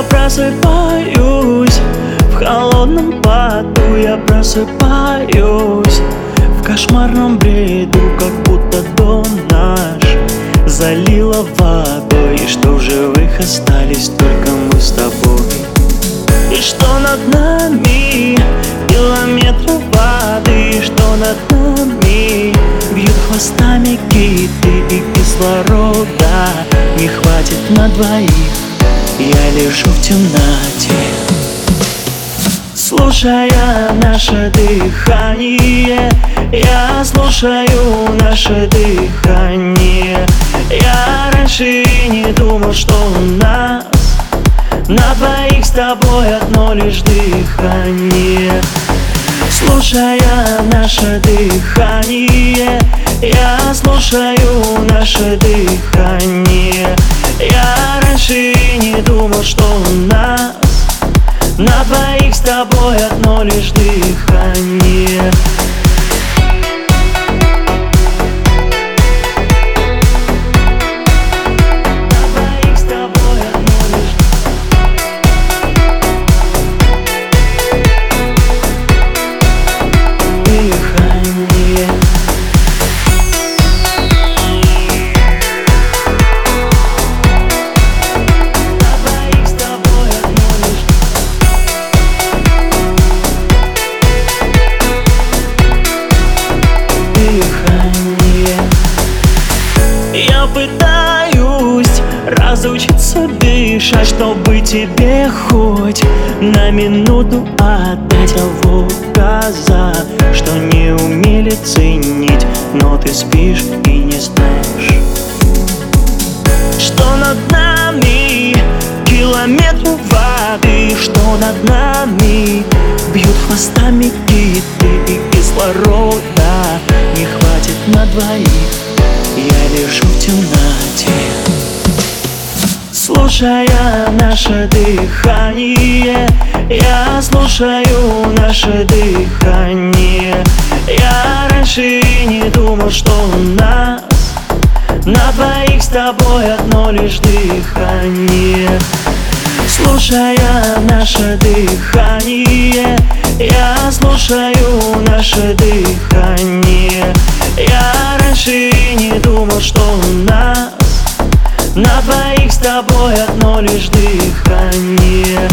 я просыпаюсь. В холодном поту я просыпаюсь. В кошмарном бреду, как будто дом наш Залило водой. И что в живых остались только мы с тобой. И что над нами? Километры воды. И что над нами? Бьют хвостами киты И кислорода. Не хватит на двоих я лежу в темноте Слушая наше дыхание. Я слушаю наше дыхание. Я раньше не думал, что у нас На двоих с тобой одно лишь дыхание. Слушая наше дыхание Я слушаю наше дыхание. Я раньше не думал, что у нас На двоих с тобой одно лишь дыхание пытаюсь разучиться дышать Чтобы тебе хоть на минуту отдать А вот глаза, что не умели ценить Но ты спишь и не знаешь. Что над нами? Километры воды Что над нами? Бьют хвостами киты И кислорода. Не хватит на двоих я лежу в темноте. Слушая наше дыхание Я слушаю наше дыхание. Я раньше не думал, что у нас На двоих с тобой одно лишь дыхание. Слушая наше дыхание Я слушаю наше дыхание тобой одно лишь дыхание